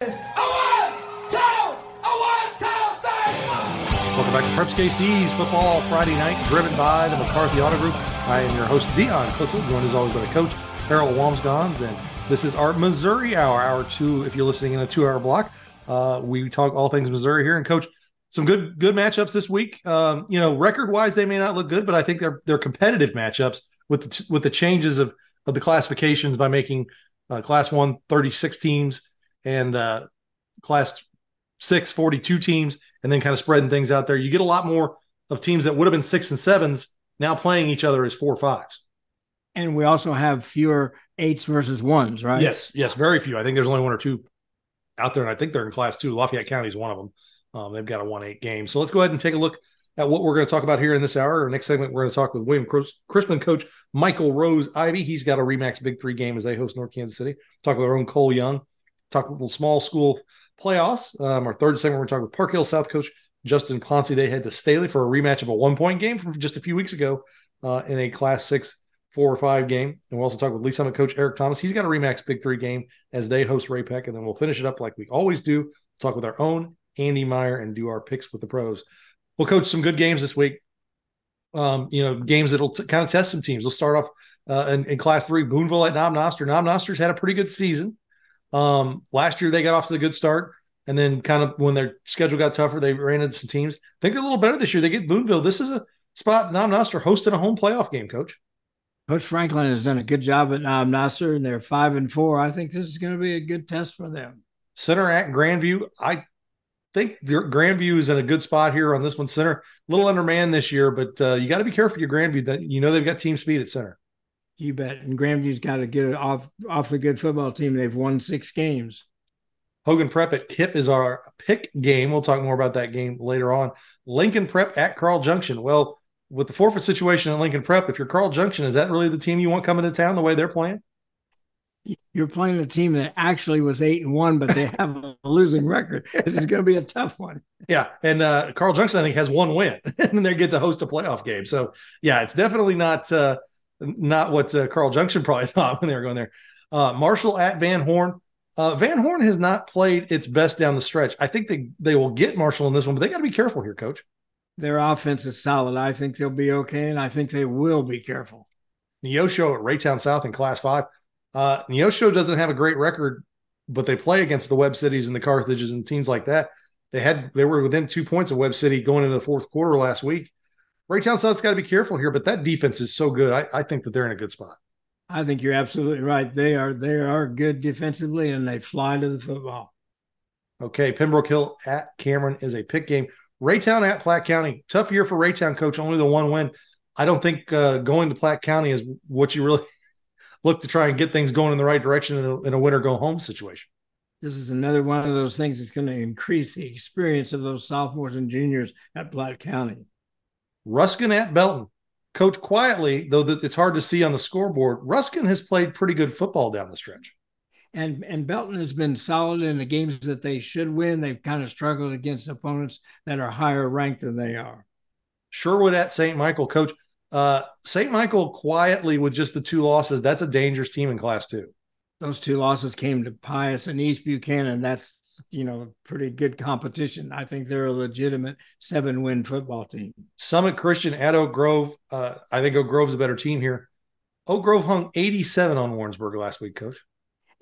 Welcome back to Preps KC's Football Friday Night, driven by the McCarthy Auto Group. I am your host, Dion Clissel, joined as always by the coach, Harold Wamsgons, and this is our Missouri Hour, hour two, if you're listening in a two-hour block. Uh, we talk all things Missouri here, and coach, some good good matchups this week. Um, you know, record-wise, they may not look good, but I think they're they're competitive matchups with the, with the changes of of the classifications by making uh, Class One 36 teams and uh, Class Six 42 teams, and then kind of spreading things out there. You get a lot more of teams that would have been six and sevens now playing each other as four fives. And we also have fewer eights versus ones, right? Yes, yes, very few. I think there's only one or two out there, and I think they're in Class Two. Lafayette County is one of them. Um, they've got a one eight game. So let's go ahead and take a look at what we're going to talk about here in this hour. Our next segment, we're going to talk with William Chrisman coach Michael Rose Ivy. He's got a Remax Big Three game as they host North Kansas City. Talk with our own Cole Young. Talk a little small school playoffs. Um, our third segment, we're going to talk with Park Hill South coach Justin Ponce. They head to Staley for a rematch of a one point game from just a few weeks ago uh, in a Class Six four or five game. And we'll also talk with Lee Summit coach Eric Thomas. He's got a Remax Big Three game as they host Ray-Pec. And then we'll finish it up like we always do. Talk with our own Andy Meyer and do our picks with the pros. We'll coach some good games this week. Um, you know, games that'll t- kind of test some teams. We'll start off uh, in, in, Class Three. Boonville at Knob Noster. Knob Noster's had a pretty good season. Um, last year they got off to the good start, and then kind of when their schedule got tougher, they ran into some teams. I think they're a little better this year. They get Boonville. This is a spot Knob Noster hosting a home playoff game, Coach. Coach Franklin has done a good job at Knob Noster, and they're five and four. I think this is going to be a good test for them. Center at Grandview. I think Grandview is in a good spot here on this one. Center, a little undermanned this year, but uh, you got to be careful your Grandview. That you know they've got team speed at center. You bet. And Grandview's got to get it off off the good football team. They've won six games. Hogan Prep at KIPP is our pick game. We'll talk more about that game later on. Lincoln Prep at Carl Junction. Well, with the forfeit situation at Lincoln Prep, if you're Carl Junction, is that really the team you want coming to town the way they're playing? you're playing a team that actually was eight and one, but they have a losing record. This is going to be a tough one. Yeah, and uh, Carl Junction I think has one win, and then they get to host a playoff game. So yeah, it's definitely not uh, not what uh, Carl Junction probably thought when they were going there. Uh, Marshall at Van Horn. Uh, Van Horn has not played its best down the stretch. I think they they will get Marshall in this one, but they got to be careful here, Coach. Their offense is solid. I think they'll be okay, and I think they will be careful. Neosho at Raytown South in Class Five. Uh, Neosho doesn't have a great record, but they play against the Webb Cities and the Carthages and teams like that. They had they were within two points of Webb City going into the fourth quarter last week. Raytown South's got to be careful here, but that defense is so good. I, I think that they're in a good spot. I think you're absolutely right. They are they are good defensively and they fly to the football. Okay, Pembroke Hill at Cameron is a pick game. Raytown at Platte County. Tough year for Raytown, coach. Only the one win. I don't think uh, going to Platte County is what you really look to try and get things going in the right direction in a, in a win or go home situation. This is another one of those things that's going to increase the experience of those sophomores and juniors at Platte County. Ruskin at Belton. Coach quietly, though that it's hard to see on the scoreboard, Ruskin has played pretty good football down the stretch. And and Belton has been solid in the games that they should win. They've kind of struggled against opponents that are higher ranked than they are. Sherwood at St. Michael, coach. Uh, St. Michael quietly with just the two losses, that's a dangerous team in class two. Those two losses came to Pius and East Buchanan. That's you know pretty good competition. I think they're a legitimate seven win football team. Summit Christian at Oak Grove. Uh, I think Oak Grove's a better team here. Oak Grove hung 87 on Warrensburg last week, coach.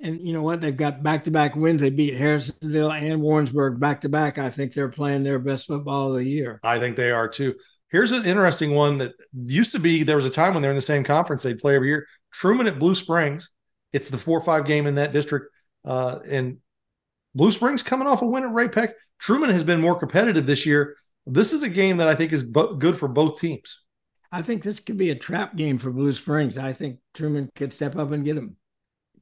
And you know what? They've got back to back wins. They beat Harrisonville and Warrensburg back to back. I think they're playing their best football of the year. I think they are too. Here's an interesting one that used to be there was a time when they're in the same conference they'd play every year. Truman at Blue Springs. It's the four or five game in that district. Uh, and Blue Springs coming off a win at Ray-Pec. Truman has been more competitive this year. This is a game that I think is bo- good for both teams. I think this could be a trap game for Blue Springs. I think Truman could step up and get them.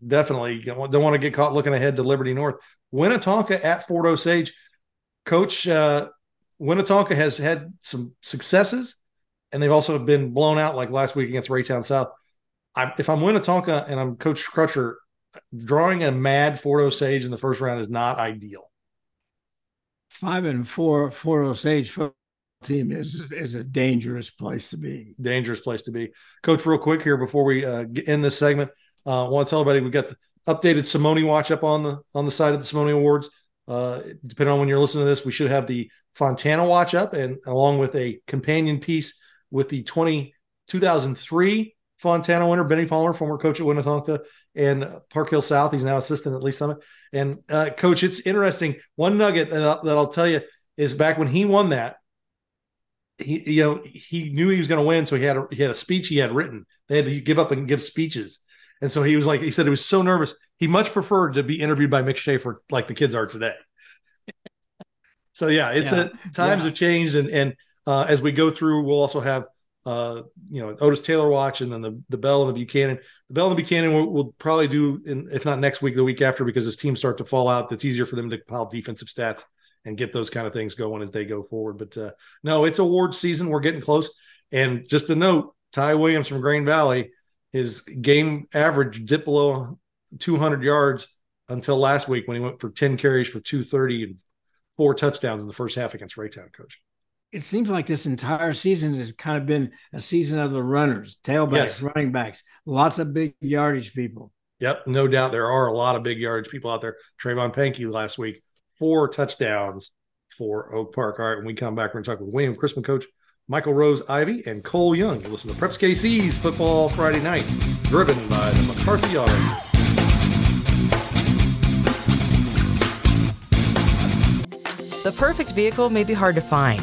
Definitely. Don't want to get caught looking ahead to Liberty North. Winnetonka at Fort Osage. Coach, uh, Winnetonka has had some successes, and they've also been blown out like last week against Raytown South. I, if I'm Winnetonka and I'm Coach Crutcher, drawing a mad Fort Osage in the first round is not ideal. Five and four Fort Osage football team is is a dangerous place to be. Dangerous place to be, Coach. Real quick here before we uh, end this segment, uh, want to tell everybody we got the updated Simone watch up on the on the side of the Simone Awards. Uh, depending on when you're listening to this, we should have the Fontana watch up, and along with a companion piece with the 20 2003 Fontana winner Benny Palmer, former coach at Winnetonka and Park Hill South. He's now assistant at Lee Summit. And uh, coach, it's interesting. One nugget that I'll, that I'll tell you is back when he won that, he you know he knew he was going to win, so he had a, he had a speech he had written. They had to give up and give speeches, and so he was like he said he was so nervous. He much preferred to be interviewed by Mick Schaefer like the kids are today. so yeah, it's yeah. A, times yeah. have changed, and and uh, as we go through, we'll also have uh, you know, Otis Taylor watch, and then the the Bell and the Buchanan. The Bell and the Buchanan will, will probably do, in, if not next week, the week after, because as teams start to fall out, that's easier for them to compile defensive stats and get those kind of things going as they go forward. But uh, no, it's award season. We're getting close. And just a note, Ty Williams from Grain Valley, his game average dipped below 200 yards until last week when he went for 10 carries for 230 and four touchdowns in the first half against Raytown, coach it seems like this entire season has kind of been a season of the runners, tailbacks, yes. running backs, lots of big yardage people. Yep, no doubt there are a lot of big yardage people out there. Trayvon Pankey last week, four touchdowns for Oak Park. All right, when we come back, we're going to talk with William Chrisman coach Michael Rose Ivy and Cole Young. You listen to Preps KC's Football Friday Night, driven by the McCarthy Auto. The perfect vehicle may be hard to find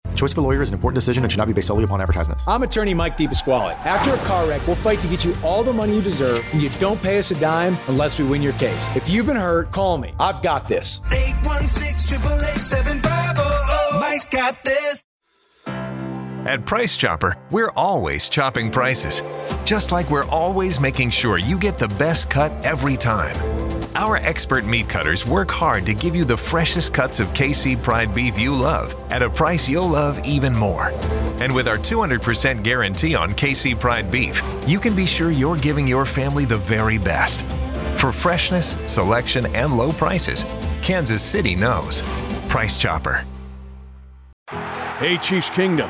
Choice of a lawyer is an important decision and should not be based solely upon advertisements. I'm attorney Mike DePasquale. After a car wreck, we'll fight to get you all the money you deserve, and you don't pay us a dime unless we win your case. If you've been hurt, call me. I've got this. 816 Mike's got this. At Price Chopper, we're always chopping prices, just like we're always making sure you get the best cut every time. Our expert meat cutters work hard to give you the freshest cuts of KC Pride beef you love at a price you'll love even more. And with our 200% guarantee on KC Pride beef, you can be sure you're giving your family the very best. For freshness, selection, and low prices, Kansas City knows. Price Chopper. Hey, Chiefs Kingdom.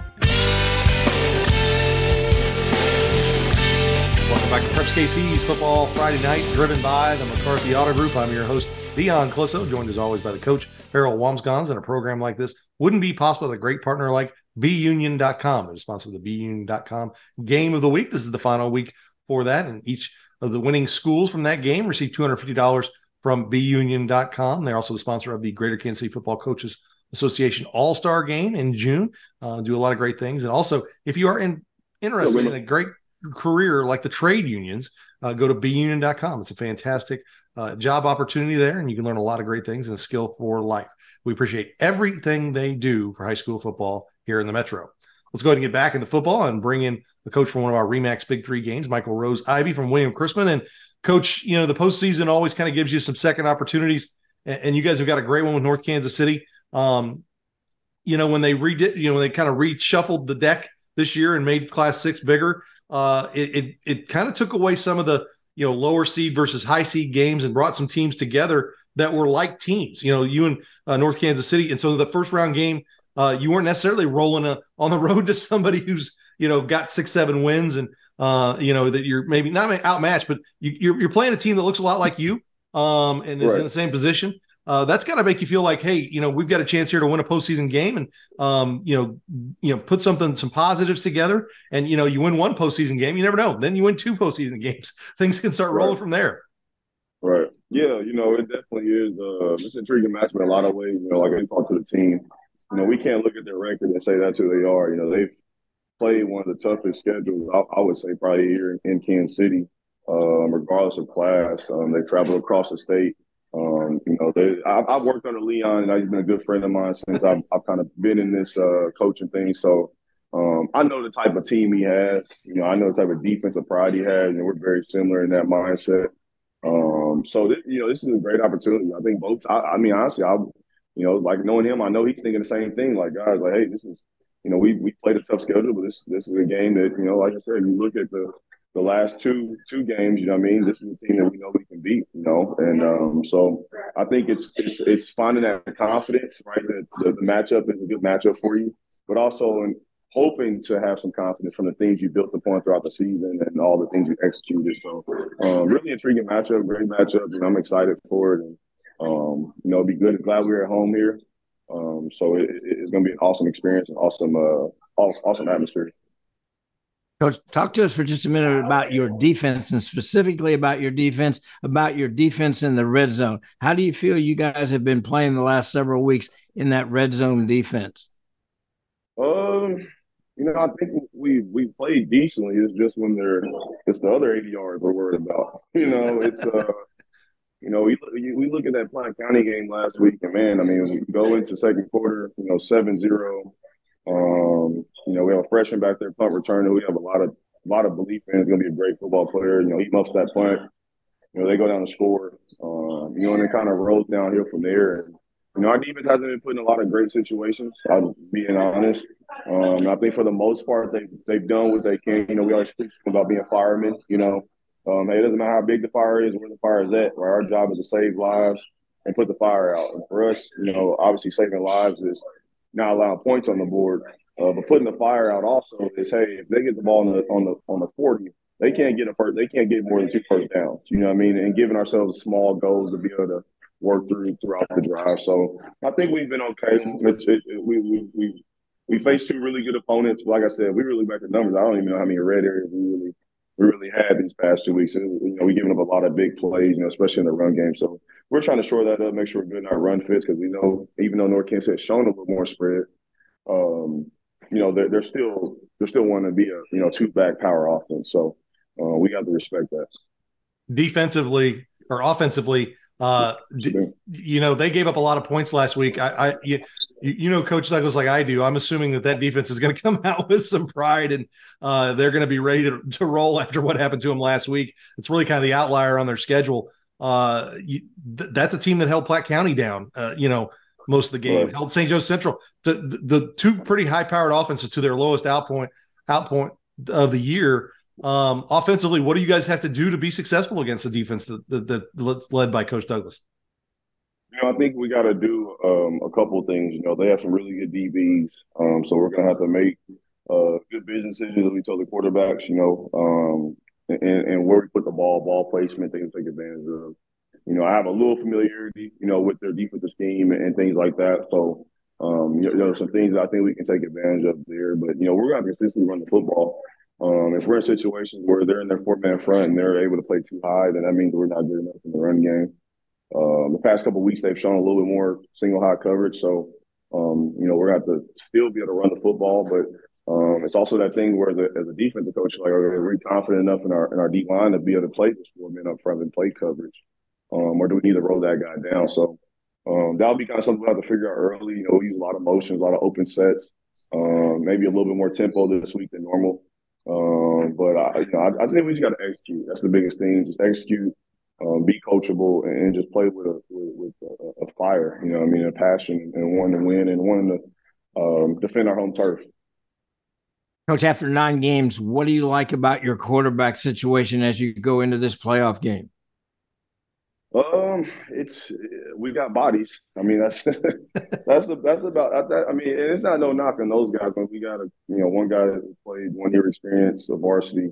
To Football Friday Night, driven by the McCarthy Auto Group. I'm your host, Dion Clisso, joined as always by the coach, Harold Wamsgons. And a program like this wouldn't be possible with a great partner like BUnion.com. They're sponsor of the BUnion.com Game of the Week. This is the final week for that. And each of the winning schools from that game receive $250 from BUnion.com. They're also the sponsor of the Greater Kansas City Football Coaches Association All Star Game in June. Uh, do a lot of great things. And also, if you are in, interested in a great career like the trade unions, uh, go to BUnion.com. It's a fantastic uh, job opportunity there, and you can learn a lot of great things and a skill for life. We appreciate everything they do for high school football here in the Metro. Let's go ahead and get back into football and bring in the coach for one of our Remax Big Three games, Michael Rose Ivy from William Chrisman. And coach, you know, the postseason always kind of gives you some second opportunities. And you guys have got a great one with North Kansas City. Um, you know, when they redid, you know, when they kind of reshuffled the deck this year and made class six bigger, uh, it it, it kind of took away some of the you know lower seed versus high seed games and brought some teams together that were like teams. You know, you and uh, North Kansas City, and so the first round game, uh, you weren't necessarily rolling a, on the road to somebody who's you know got six seven wins and uh, you know that you're maybe not outmatched, but you, you're you're playing a team that looks a lot like you um, and is right. in the same position uh, that's got to make you feel like, hey, you know, we've got a chance here to win a postseason game, and um, you know, you know, put something, some positives together, and you know, you win one postseason game, you never know. Then you win two postseason games, things can start rolling right. from there. Right. Yeah. You know, it definitely is. Uh, it's intriguing match in a lot of ways. You know, like I talked to the team. You know, we can't look at their record and say that's who they are. You know, they've played one of the toughest schedules, I, I would say, probably here in, in Kansas City, um, regardless of class. Um, they traveled across the state. Um, you know, they, I, have worked under Leon, and he's been a good friend of mine since I've, I've kind of been in this uh, coaching thing. So um, I know the type of team he has. You know, I know the type of defensive pride he has, and we're very similar in that mindset. Um, so th- you know, this is a great opportunity. I think both. I, I mean, honestly, I, you know, like knowing him, I know he's thinking the same thing. Like guys, like, hey, this is, you know, we we played a tough schedule, but this this is a game that you know, like I said, you look at the the last two two games, you know what I mean? This is a team that we know we can beat, you know. And um, so I think it's it's it's finding that confidence, right? That the, the, matchup is a good matchup for you, but also in hoping to have some confidence from the things you built upon throughout the season and all the things you executed. So um, really intriguing matchup, great matchup, and I'm excited for it. And um, you know, it'll be good. Glad we are at home here. Um, so it, it's going to be an awesome experience and awesome, uh, awesome atmosphere. Coach, talk to us for just a minute about your defense and specifically about your defense, about your defense in the red zone. How do you feel you guys have been playing the last several weeks in that red zone defense? Um, you know, I think we we played decently. It's just when they're it's the other 80 yards we're worried about. You know, it's uh you know, we we look at that Platte County game last week, and man, I mean, we go into second quarter, you know, 7-0. Um, you know, we have a freshman back there, punt returner. We have a lot of a lot of belief in. He's going to be a great football player. You know, he muffs that punt. You know, they go down to score. Um, you know, and it kind of rolls downhill from there. And you know, our defense hasn't been put in a lot of great situations. I'm being honest. Um, I think for the most part, they they've done what they can. You know, we always speak about being firemen. You know, um, hey, it doesn't matter how big the fire is, where the fire is at. Right? Our job is to save lives and put the fire out. And for us, you know, obviously saving lives is not allowing points on the board. Uh, but putting the fire out also is, hey, if they get the ball on the on the on the forty, they can't get a first. They can't get more than two first downs. You know what I mean? And giving ourselves small goals to be able to work through throughout the drive. So I think we've been okay. It's it, we we we we faced two really good opponents. Like I said, we really back the numbers. I don't even know how many red areas we really we really had these past two weeks. You know, we giving up a lot of big plays, you know, especially in the run game. So we're trying to shore that up, make sure we're good in our run fits because we know even though North Kansas has shown a little more spread, um, you know, they're, they're still they're still want to be a you know two back power offense. So uh, we got to respect that. Defensively or offensively, uh, you know, they gave up a lot of points last week. I, I you, you, know, Coach Douglas, like I do, I'm assuming that that defense is going to come out with some pride and uh, they're going to be ready to, to roll after what happened to them last week. It's really kind of the outlier on their schedule. Uh, you, th- that's a team that held Platte County down. Uh, you know, most of the game. Right. Held St. Joe Central. The, the, the two pretty high powered offenses to their lowest out point out point of the year. Um, offensively, what do you guys have to do to be successful against the defense that, that, that's led by Coach Douglas? Know, I think we got to do um, a couple things. You know, they have some really good DBs, um, so we're to have to make uh, good business decisions. We tell the quarterbacks, you know, um, and, and, where we put the ball, ball placement, they can take advantage of. You know, I have a little familiarity, you know, with their defensive scheme and, things like that. So, um, you know, some things that I think we can take advantage of there. But you know, we're going to consistently run the football. Um, if we're in situations where they're in their four man front and they're able to play too high, then that means we're not good enough in the run game. Um, the past couple weeks, they've shown a little bit more single high coverage. So, um, you know, we're going to have to still be able to run the football, but um, it's also that thing where, the, as a defensive coach, like, are we confident enough in our in our D line to be able to play this four men up front and play coverage? um, or do we need to roll that guy down? So Um, that'll be kind of something we'll have to figure out early. You know, we use a lot of motions, a lot of open sets, um, maybe a little bit more tempo this week than normal. But I, you know, I, I think we just got to execute. That's the biggest thing. Just execute, um, be coachable, and, just play with a with, with a, a, fire. You know, I mean, a passion and wanting to win and wanting to um, defend our home turf. Coach, after nine games, what do you like about your quarterback situation as you go into this playoff game? Um, it's we got bodies. I mean, that's that's that's about that. I mean, it's not no knock on those guys, but we got a you know one guy that played one year experience of varsity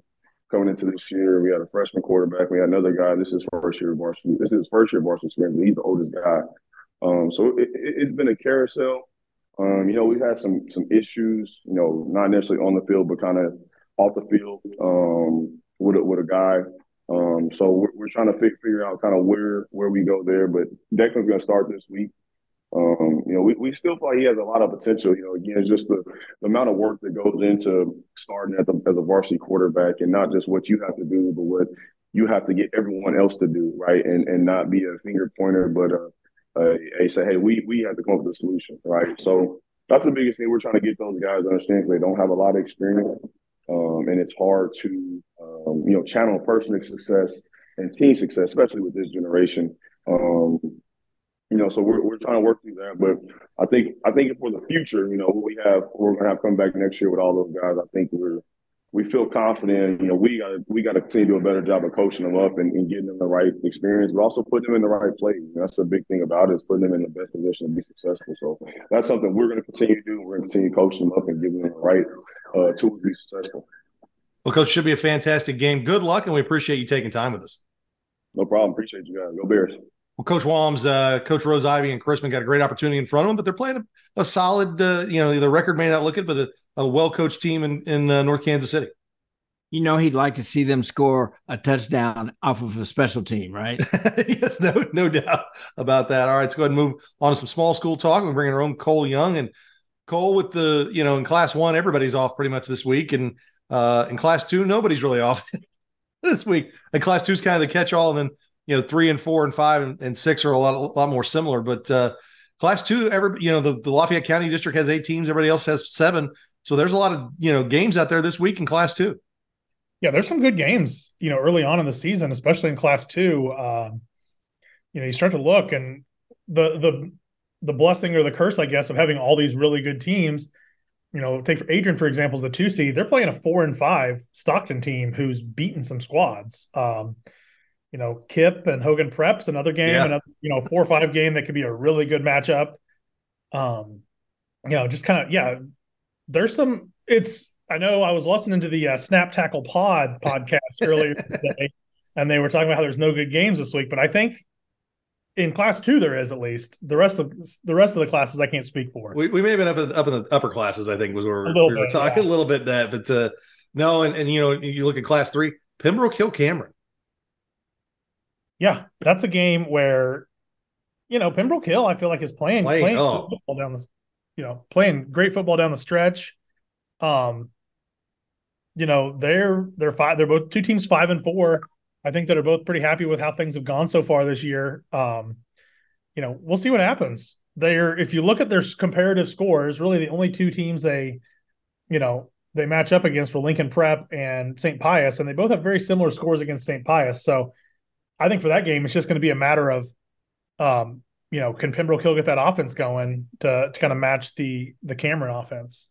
coming into this year. We had a freshman quarterback. We had another guy. This is first year varsity. This is first year varsity experience. He's the oldest guy. Um, so it, has been a carousel. Um, you know, we've had some some issues. You know, not necessarily on the field, but kind of off the field um, with a, with a guy um, so we're, we're trying to figure out kind of where where we go there. But Declan's going to start this week. Um, you know, we, we still feel like he has a lot of potential. You know, again, just the, the amount of work that goes into starting the, as a varsity quarterback, and not just what you have to do, but what you have to get everyone else to do, right? And and not be a finger pointer, but uh, uh, say, hey, we we have to come up with a solution, right? So that's the biggest thing we're trying to get those guys to understand. They don't have a lot of experience, um, and it's hard to um, you know channel personal success and team success, especially with this generation. Um, you know, so we're, we're trying to work through that. But I think I think for the future, you know, we have we're gonna have come back next year with all those guys. I think we're we feel confident. You know, we got we got to continue to do a better job of coaching them up and, and, getting them the right experience, but also putting them in the right place. that's the big thing about it is putting them in the best position to be successful. So that's something we're going to continue to do. We're going to continue to coach them up and give them the right uh, tools to be successful. Well, coach, should be a fantastic game. Good luck, and we appreciate you taking time with us. No problem. Appreciate you guys. Go Bears. Well, Coach Walms, uh, Coach Rose-Ivy, and Chrisman got a great opportunity in front of them, but they're playing a, a solid. Uh, you know, the record may not look it, but a, a well coached team in in uh, North Kansas City. You know, he'd like to see them score a touchdown off of a special team, right? yes, no, no doubt about that. All right, let's go ahead and move on to some small school talk. We're bringing our own Cole Young and Cole with the you know in Class One, everybody's off pretty much this week, and uh, in class two, nobody's really off this week. And class two is kind of the catch all. And then, you know, three and four and five and, and six are a lot, a lot more similar. But uh, class two, every, you know, the, the Lafayette County District has eight teams, everybody else has seven. So there's a lot of, you know, games out there this week in class two. Yeah, there's some good games, you know, early on in the season, especially in class two. Um, you know, you start to look and the the the blessing or the curse, I guess, of having all these really good teams you know, take Adrian for example, is the two seed. They're playing a four and five Stockton team who's beaten some squads. Um, you know, KIPP and Hogan Preps another game, yeah. another you know four or five game that could be a really good matchup. Um, you know, just kind of yeah. There's some. It's I know I was listening to the uh, Snap Tackle Pod podcast earlier today, and they were talking about how there's no good games this week. But I think in class two there is at least the rest of the rest of the classes I can't speak for. We, we may have been up in, up in the upper classes. I think was where we were bit, talking yeah. a little bit that, but uh, no, and, and you know you look at class three, Pembroke Hill Cameron. Yeah, that's a game where you know Pembroke Hill I feel like is playing playing, playing oh. football down the you know playing great football down the stretch. Um, you know they're they're five they're both two teams five and four I think that are both pretty happy with how things have gone so far this year. Um, you know, we'll see what happens. They're if you look at their comparative scores, really the only two teams they, you know, they match up against for Lincoln Prep and St. Pius, and they both have very similar scores against St. Pius. So I think for that game, it's just going to be a matter of, um, you know, can Pembroke Hill get that offense going to to kind of match the the Cameron offense?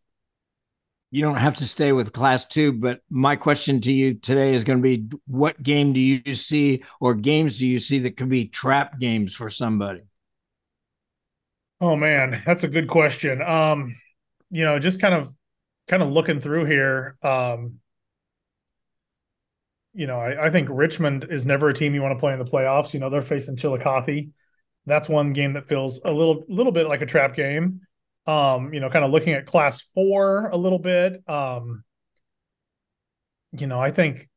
you don't have to stay with class two, but my question to you today is going to be what game do you see or games do you see that could be trap games for somebody? Oh man, that's a good question. Um, you know, just kind of kind of looking through here. Um, you know, I, I think Richmond is never a team you want to play in the playoffs. You know, they're facing Chillicothe. That's one game that feels a little little bit like a trap game um, you know, kind of looking at class four a little bit. Um, you know, I think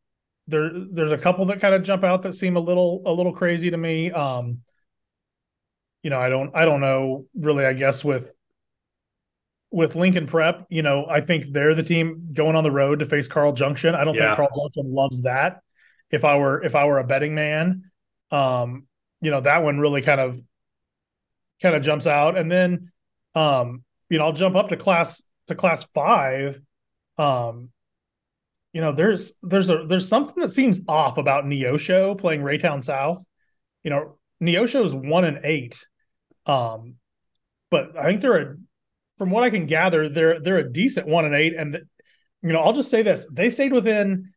there there's a couple that kind of jump out that seem a little a little crazy to me. Um, you know, I don't I don't know really, I guess with with Lincoln Prep, you know, I think they're the team going on the road to face Carl Junction. I don't yeah. think Carl Junction loves that. If I were if I were a betting man, um, you know, that one really kind of kind of jumps out, and then um, you know I'll jump up to class to class five. Um, you know there's there's a there's something that seems off about Neosho playing Raytown South. You know Neosho is one and eight, um, but I think they're a from what I can gather they're they're a decent one and eight, and you know I'll just say this: they stayed within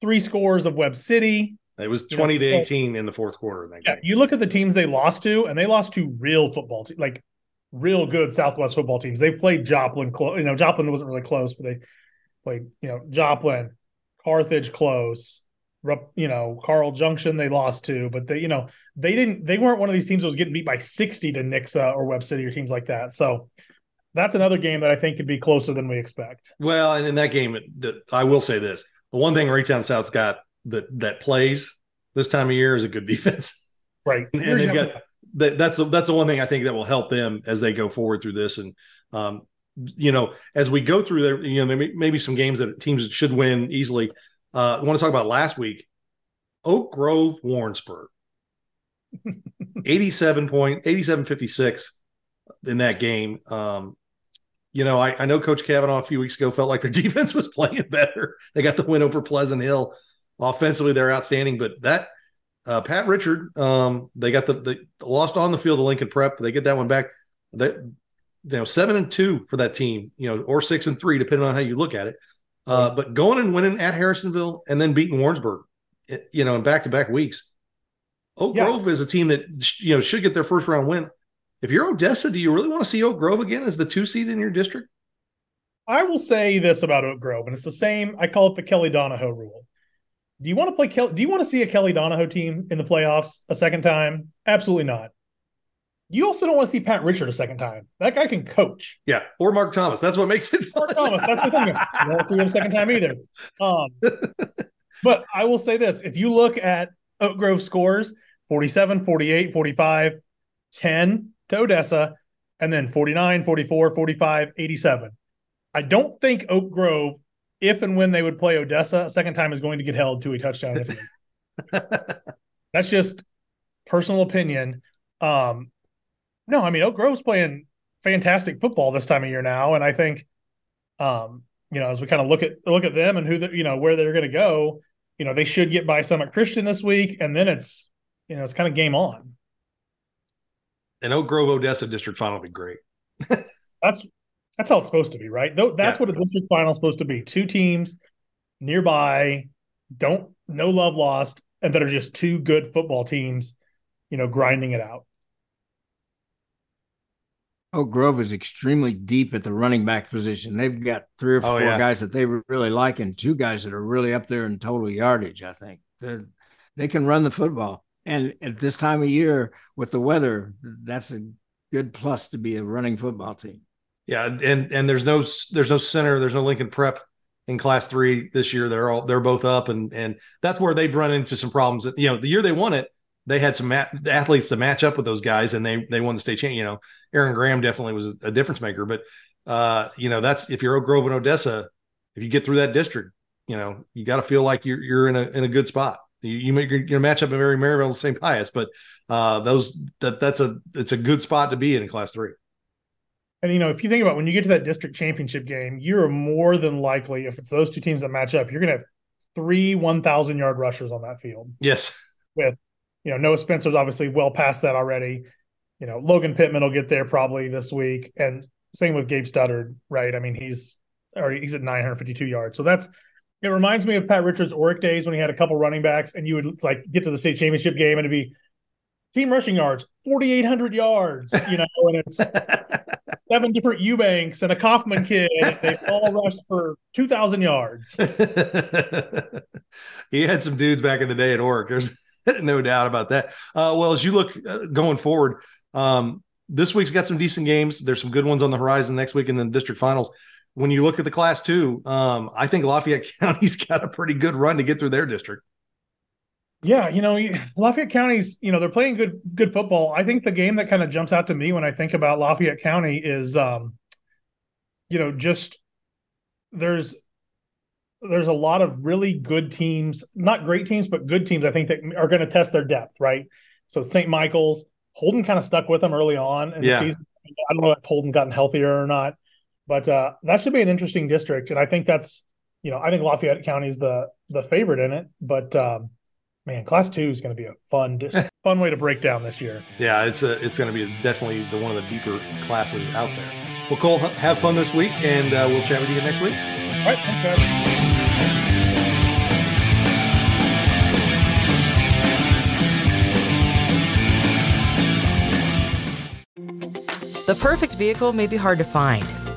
three scores of Webb City. It was 20 to 18 in the fourth quarter. that yeah, game. you look at the teams they lost to, and they lost to real football teams, like real good Southwest football teams. They've played Joplin close. You know, Joplin wasn't really close, but they played, you know, Joplin, Carthage close. You know, Carl Junction they lost to, but they, you know, they didn't. They weren't one of these teams that was getting beat by 60 to Nixa or Webb City or teams like that. So that's another game that I think could be closer than we expect. Well, and in that game, the, I will say this: the one thing Raytown South's got that that plays this time of year is a good defense, right? And, and they've got that, that's that's the one thing I think that will help them as they go forward through this. And um, you know, as we go through there, you know, maybe, maybe some games that teams should win easily. Uh, I want to talk about last week: Oak Grove, Warrensburg, eighty-seven point, eighty-seven fifty-six in that game. Um, you know, I, I know Coach Kavanaugh a few weeks ago felt like their defense was playing better. They got the win over Pleasant Hill. Offensively, they're outstanding, but that uh, Pat Richard, um, they got the, the lost on the field of Lincoln Prep. They get that one back. That you know, seven and two for that team, you know, or six and three, depending on how you look at it. Uh, but going and winning at Harrisonville and then beating Warrensburg, you know, in back to back weeks. Oak yeah. Grove is a team that you know should get their first round win. If you're Odessa, do you really want to see Oak Grove again as the two seed in your district? I will say this about Oak Grove, and it's the same. I call it the Kelly Donohoe rule. Do you want to play Kelly? Do you want to see a Kelly Donohoe team in the playoffs a second time? Absolutely not. You also don't want to see Pat Richard a second time. That guy can coach. Yeah, or Mark Thomas. That's what makes it. Fun. Mark Thomas. That's the thing. You don't see him a second time either. Um, but I will say this: if you look at Oak Grove scores 47, 48, 45, 10 to Odessa, and then 49, 44, 45, 87. I don't think Oak Grove, if and when they would play Odessa a second time, is going to get held to a touchdown. That's just personal opinion. Um, no, I mean Oak Grove's playing fantastic football this time of year now, and I think, um, you know, as we kind of look at look at them and who the, you know where they're going to go, you know, they should get by Summit Christian this week, and then it's you know it's kind of game on an Oak Grove Odessa district final would be great. that's that's how it's supposed to be, right? Though that's yeah. what a district final is supposed to be. Two teams nearby, don't no love lost, and that are just two good football teams, you know, grinding it out. Oak Grove is extremely deep at the running back position. They've got three or oh, four oh, yeah. guys that they really like, and two guys that are really up there in total yardage. I think They're, they can run the football. And at this time of year with the weather, that's a good plus to be a running football team. Yeah, and and there's no there's no center, there's no Lincoln Prep in Class Three this year. They're all they're both up, and and that's where they've run into some problems. You know, the year they won it, they had some mat- athletes to match up with those guys, and they they won the state champ. You know, Aaron Graham definitely was a difference maker, but uh, you know that's if you're Oak Grove and Odessa, if you get through that district, you know you got to feel like you're you're in a in a good spot. You, you make your, match up in Mary Maryville, St. Pius, but uh, those that that's a it's a good spot to be in in Class Three. And you know, if you think about when you get to that district championship game, you're more than likely, if it's those two teams that match up, you're going to have three 1,000 yard rushers on that field. Yes. With, you know, Noah Spencer's obviously well past that already. You know, Logan Pittman will get there probably this week, and same with Gabe Studdard, right? I mean, he's already he's at 952 yards, so that's it reminds me of Pat Richards' Orrick days when he had a couple running backs, and you would like get to the state championship game and it'd be team rushing yards, 4,800 yards, you know, and it's seven different Eubanks and a Kaufman kid. they all rushed for 2,000 yards. he had some dudes back in the day at Orrick. There's no doubt about that. Uh, well, as you look uh, going forward, um, this week's got some decent games. There's some good ones on the horizon next week and then district finals when you look at the class two, um, I think Lafayette County's got a pretty good run to get through their district. Yeah, you know, Lafayette County's, you know, they're playing good good football. I think the game that kind of jumps out to me when I think about Lafayette County is um, you know, just there's there's a lot of really good teams, not great teams, but good teams, I think that are going to test their depth, right? So St. Michael's, Holden kind of stuck with them early on in Yeah. the season. I don't know if Holden gotten healthier or not, but uh, that should be an interesting district, and I think that's you know I think Lafayette County is the the favorite in it, but um, man, Class Two is going to be a fun fun way to break down this year. Yeah, it's a it's going to be definitely the one of the deeper classes out there. Well, Cole, have fun this week, and uh, we'll chat with you again next week. All right, thanks, guys. The perfect vehicle may be hard to find,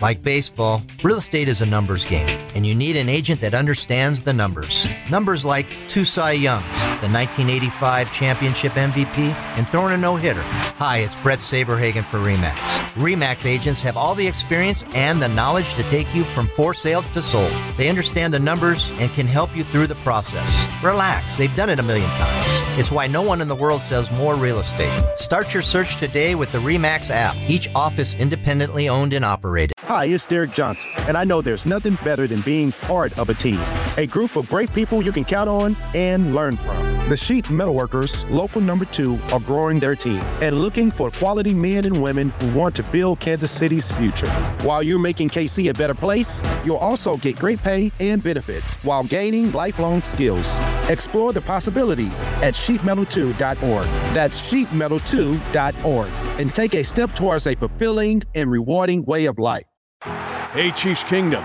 Like baseball, real estate is a numbers game, and you need an agent that understands the numbers. Numbers like two Cy Youngs, the 1985 championship MVP, and throwing a no hitter. Hi, it's Brett Saberhagen for REMAX. REMAX agents have all the experience and the knowledge to take you from for sale to sold. They understand the numbers and can help you through the process. Relax, they've done it a million times. It's why no one in the world sells more real estate. Start your search today with the REMAX app, each office independently owned and operated. Hi, it's Derek Johnson, and I know there's nothing better than being part of a team. A group of great people you can count on and learn from. The Sheet Metalworkers, local number two, are growing their team and looking for quality men and women who want to build Kansas City's future. While you're making KC a better place, you'll also get great pay and benefits while gaining lifelong skills. Explore the possibilities at sheetmetal2.org. That's sheetmetal2.org and take a step towards a fulfilling and rewarding way of life. Hey, Chiefs Kingdom.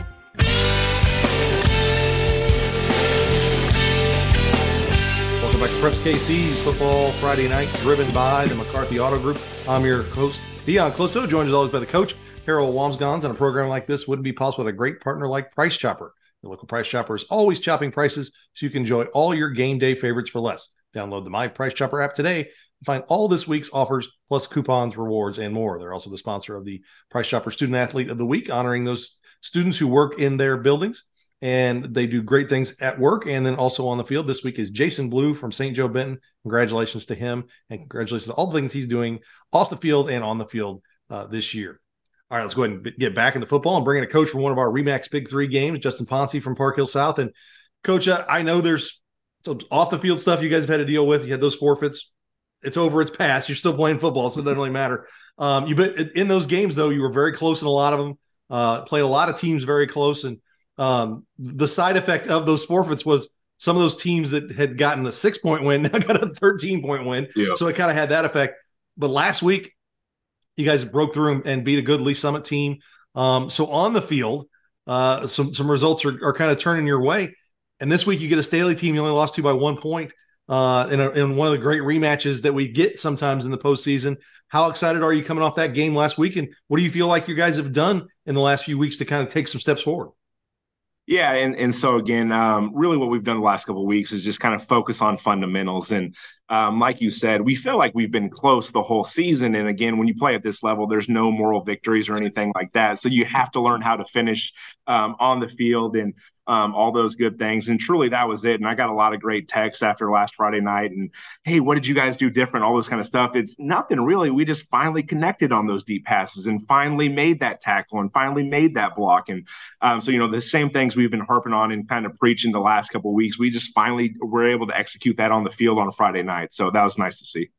Preps KC's Football Friday Night, driven by the McCarthy Auto Group. I'm your host, Dion Closo, joined as always by the coach, Harold Wamsgons. And a program like this wouldn't be possible with a great partner like Price Chopper. Your local Price Chopper is always chopping prices so you can enjoy all your game day favorites for less. Download the My Price Chopper app today and find all this week's offers, plus coupons, rewards, and more. They're also the sponsor of the Price Chopper Student Athlete of the Week, honoring those students who work in their buildings and they do great things at work and then also on the field. This week is Jason Blue from St. Joe Benton. Congratulations to him and congratulations to all the things he's doing off the field and on the field uh, this year. All right, let's go ahead and get back into football and bring in a coach from one of our Remax Big Three games, Justin Ponce from Park Hill South. And coach, I know there's some off the field stuff you guys have had to deal with. You had those forfeits. It's over. It's past. You're still playing football, so it doesn't really matter. Um, you but in those games though, you were very close in a lot of them. Uh, played a lot of teams very close, and um, the side effect of those forfeits was some of those teams that had gotten the six point win now got a 13 point win. Yeah. So it kind of had that effect. But last week, you guys broke through and beat a good Lee Summit team. Um, so on the field, uh, some some results are, are kind of turning your way. And this week, you get a Staley team you only lost to by one point. uh, in, a, in one of the great rematches that we get sometimes in the postseason. How excited are you coming off that game last week? And what do you feel like you guys have done in the last few weeks to kind of take some steps forward? Yeah, and and so again, um, really, what we've done the last couple of weeks is just kind of focus on fundamentals. And um, like you said, we feel like we've been close the whole season. And again, when you play at this level, there's no moral victories or anything like that. So you have to learn how to finish um, on the field. And um, all those good things. And truly, that was it. And I got a lot of great texts after last Friday night. And hey, what did you guys do different? All this kind of stuff. It's nothing really. We just finally connected on those deep passes and finally made that tackle and finally made that block. And um, so, you know, the same things we've been harping on and kind of preaching the last couple weeks. We just finally were able to execute that on the field on Friday night. So that was nice to see.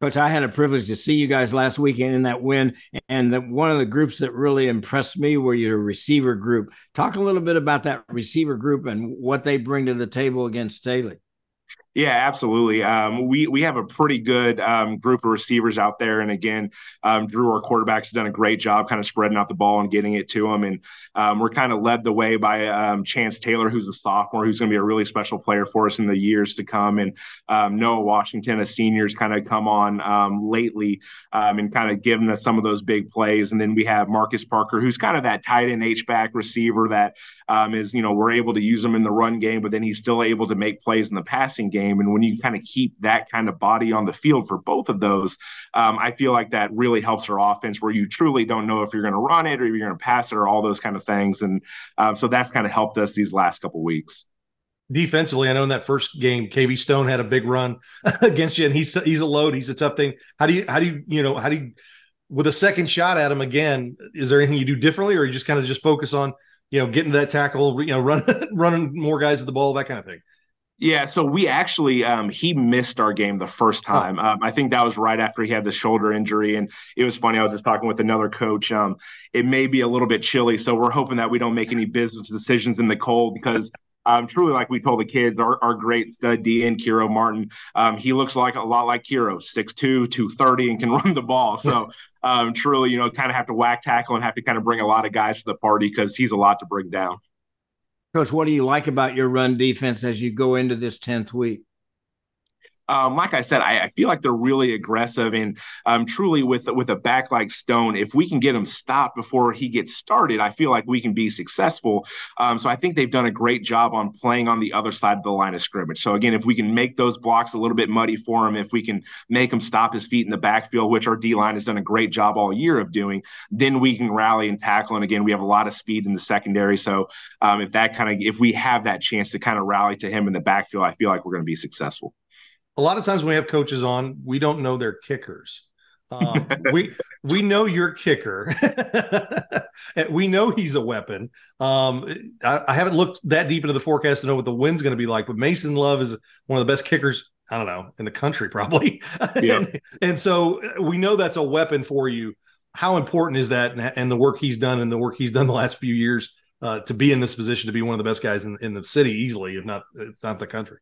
Coach, I had a privilege to see you guys last weekend in that win. And the, one of the groups that really impressed me were your receiver group. Talk a little bit about that receiver group and what they bring to the table against Staley. Yeah, absolutely. Um, we we have a pretty good um, group of receivers out there, and again, um, Drew, our quarterback's have done a great job, kind of spreading out the ball and getting it to them. And um, we're kind of led the way by um, Chance Taylor, who's a sophomore, who's going to be a really special player for us in the years to come. And um, Noah Washington, a senior's kind of come on lately and kind of given us some of those big plays. And then we have Marcus Parker, who's kind of that tight end H back receiver that is, you know, we're able to use him in the run game, but then he's still able to make plays in the passing game game. And when you kind of keep that kind of body on the field for both of those, um, I feel like that really helps our offense where you truly don't know if you're going to run it or you're going to pass it or all those kind of things. And um, so that's kind of helped us these last couple weeks defensively, I know in that first game, KV Stone had a big run against you, and he's he's a load. He's a tough thing. How do you how do you you know how do you with a second shot at him again? Is there anything you do differently, or you just kind of just focus on you know getting that tackle, you know, running running more guys at the ball, that kind of thing? Yeah, so we actually um, he missed our game the first time. Um, I think that was right after he had the shoulder injury, and it was funny. I was just talking with another coach. Um, it may be a little bit chilly, so we're hoping that we don't make any business decisions in the cold because um, truly, like we told the kids, our, our great stud D and Kiro Martin, um, he looks like a lot like Kiro, 6'2", 230, and can run the ball. So um, truly, you know, kind of have to whack tackle and have to kind of bring a lot of guys to the party because he's a lot to bring down. Coach, what do you like about your run defense as you go into this 10th week? Um, like I said, I, I, feel like they're really aggressive and um, truly with with a back like Stone, if we can get him stopped before he gets started, I feel like we can be successful. Um, so I think they've done a great job on playing on the other side of the line of scrimmage. So again, if we can make those blocks a little bit muddy for him, if we can make him stop his feet in the backfield, which our D line has done a great job all year of doing, then we can rally and tackle. And again, we have a lot of speed in the secondary. So um, if that kind of if we have that chance to kind of rally to him in the backfield, I feel like we're going to be successful a lot of times when we have coaches on, we don't know their kickers. Um, we we know your kicker. we know he's a weapon. Um, I, I, haven't looked that deep into the forecast to know what the wind's going to be like, but Mason Love is one of the best kickers. I don't know in the country probably. Yeah. and, and, so we know that's a weapon for you. How important is that, and, and the work he's done and the work he's done the last few years uh, to be in this position to be one of the best guys in, in the city easily, if not if not the country.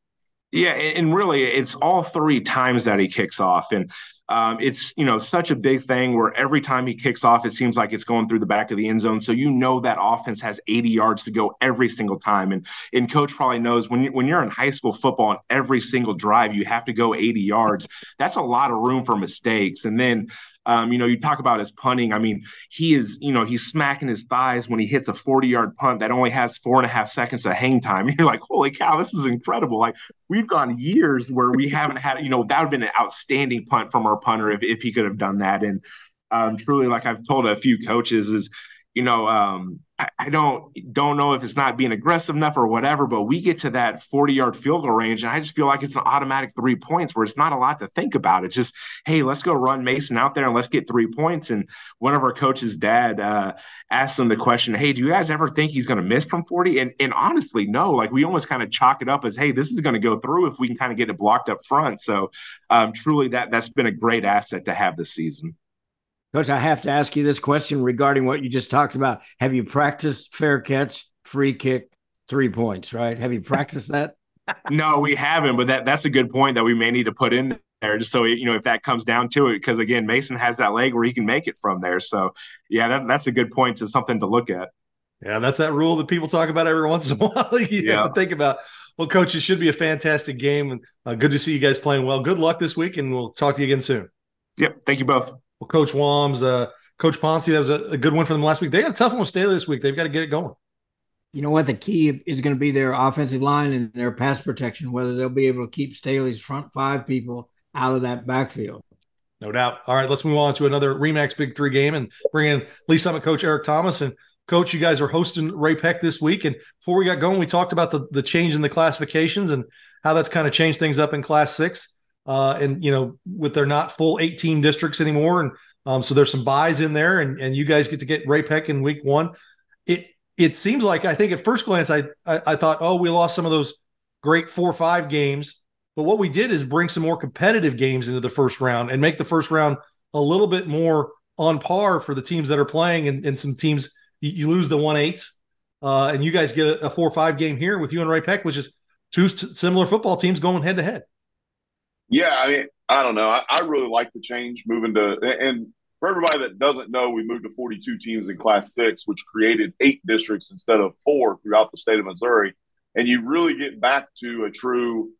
Yeah, and really, it's all three times that he kicks off, and um, it's you know such a big thing where every time he kicks off, it seems like it's going through the back of the end zone. So you know that offense has 80 yards to go every single time, and and coach probably knows when you, when you're in high school football and every single drive you have to go 80 yards. That's a lot of room for mistakes, and then um, you know, you talk about his punting. I mean, he is, you know, he's smacking his thighs when he hits a 40 yard punt that only has four and a half seconds of hang time. You're like, holy cow, this is incredible. Like, we've gone years where we haven't had, you know, that would have been an outstanding punt from our punter if, if he could have done that. And um, truly, like I've told a few coaches, is, you know, um, I, don't don't know if it's not being aggressive enough or whatever, but we get to that 40 yard field goal range, and I just feel like it's an automatic three points where it's not a lot to think about. It's just, hey, let's go run Mason out there and let's get three points. And one of our coaches' dad uh, asked him the question, hey, do you guys ever think he's going to miss from 40? And and honestly, no. Like we almost kind of chalk it up as, hey, this is going to go through if we can kind of get it blocked up front. So um, truly, that that's been a great asset to have this season. Coach, I have to ask you this question regarding what you just talked about. Have you practiced fair catch, free kick, three points, right? Have you practiced that? no, we haven't, but that that's a good point that we may need to put in there just so you know if that comes down to it because again Mason has that leg where he can make it from there so yeah that, that's a good point to something to look at yeah that's that rule that people talk about every once in a while you yeah. have to think about Well, coach, it should be a fantastic game, and uh, good to see you guys playing well. Good luck this week, and we'll talk to you again soon. Yep. Thank you both. Well, Coach Wams, uh, Coach Ponce, that was a, a, good one for them last week. They got a tough one with Staley this week. They've got to get it going. You know what? The key is going to be their offensive line and their pass protection, whether they'll be able to keep Staley's front five people out of that backfield. No doubt. All right, let's move on to another Remax Big Three game and bring in Lee Summit coach Eric Thomas. And coach, you guys are hosting Ray-Pec this week. And before we got going, we talked about the, the change in the classifications and how that's kind of changed things up in class six. Uh, and, you know, with their not full 18 districts anymore. And um, so there's some buys in there, and, and you guys get to get Ray-Pec in week one. It it seems like I think at first glance I, I, I thought, oh, we lost some of those great four five games but what we did is bring some more competitive games into the first round and make the first round a little bit more on par for the teams that are playing. And, and some teams, you, lose the one eights, uh, and you guys get a, a four five game here with you and Ray-Pec, which is two similar football teams going head to head. Yeah, I mean, I don't know. I, I really like the change moving to and for everybody that doesn't know, we moved to 42 teams in Class Six, which created eight districts instead of four throughout the state of Missouri. And you really get back to a true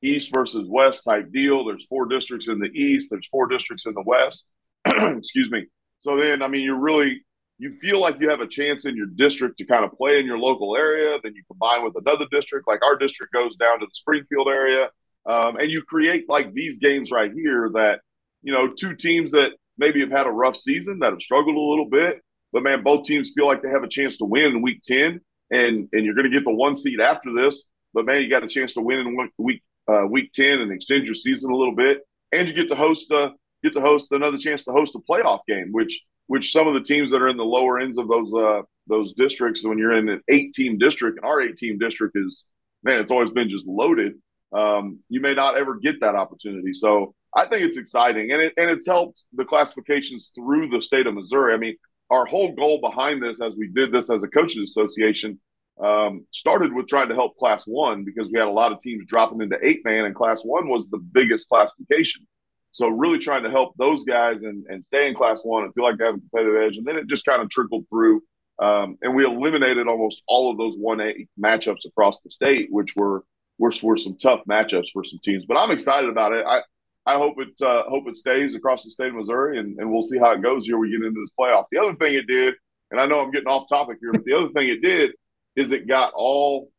East versus West type deal. There's four districts in the East. There's four districts in the West. Excuse me. So then, I mean, you're really you feel like you have a chance in your district to kind of play in your local area. Then you combine with another district, like our district goes down to the Springfield area, um, and you create like these games right here that you know two teams that maybe have had a rough season that have struggled a little bit, but man, both teams feel like they have a chance to win in Week Ten, and and you're going to get the one seed after this. But man, you got a chance to win in week uh, week 10 and extend your season a little bit. And you get to host a, get to host another chance to host a playoff game, which which some of the teams that are in the lower ends of those uh, those districts, when you're in an eight team district, and our eight team district is man, it's always been just loaded. Um, you may not ever get that opportunity. So I think it's exciting, and it and it's helped the classifications through the state of Missouri. I mean, our whole goal behind this, as we did this as a coaches association, um, started with trying to help class one because we had a lot of teams dropping into eight man, and class one was the biggest classification. So really trying to help those guys and, and stay in class one and feel like they have a competitive edge. And then it just kind of trickled through. Um, and we eliminated almost all of those one eight matchups across the state, which were, were were some tough matchups for some teams. But I'm excited about it. I I hope it uh, hope it stays across the state of Missouri, and, and we'll see how it goes here. We get into this playoff. The other thing it did, and I know I'm getting off topic here, but the other thing it did is it got all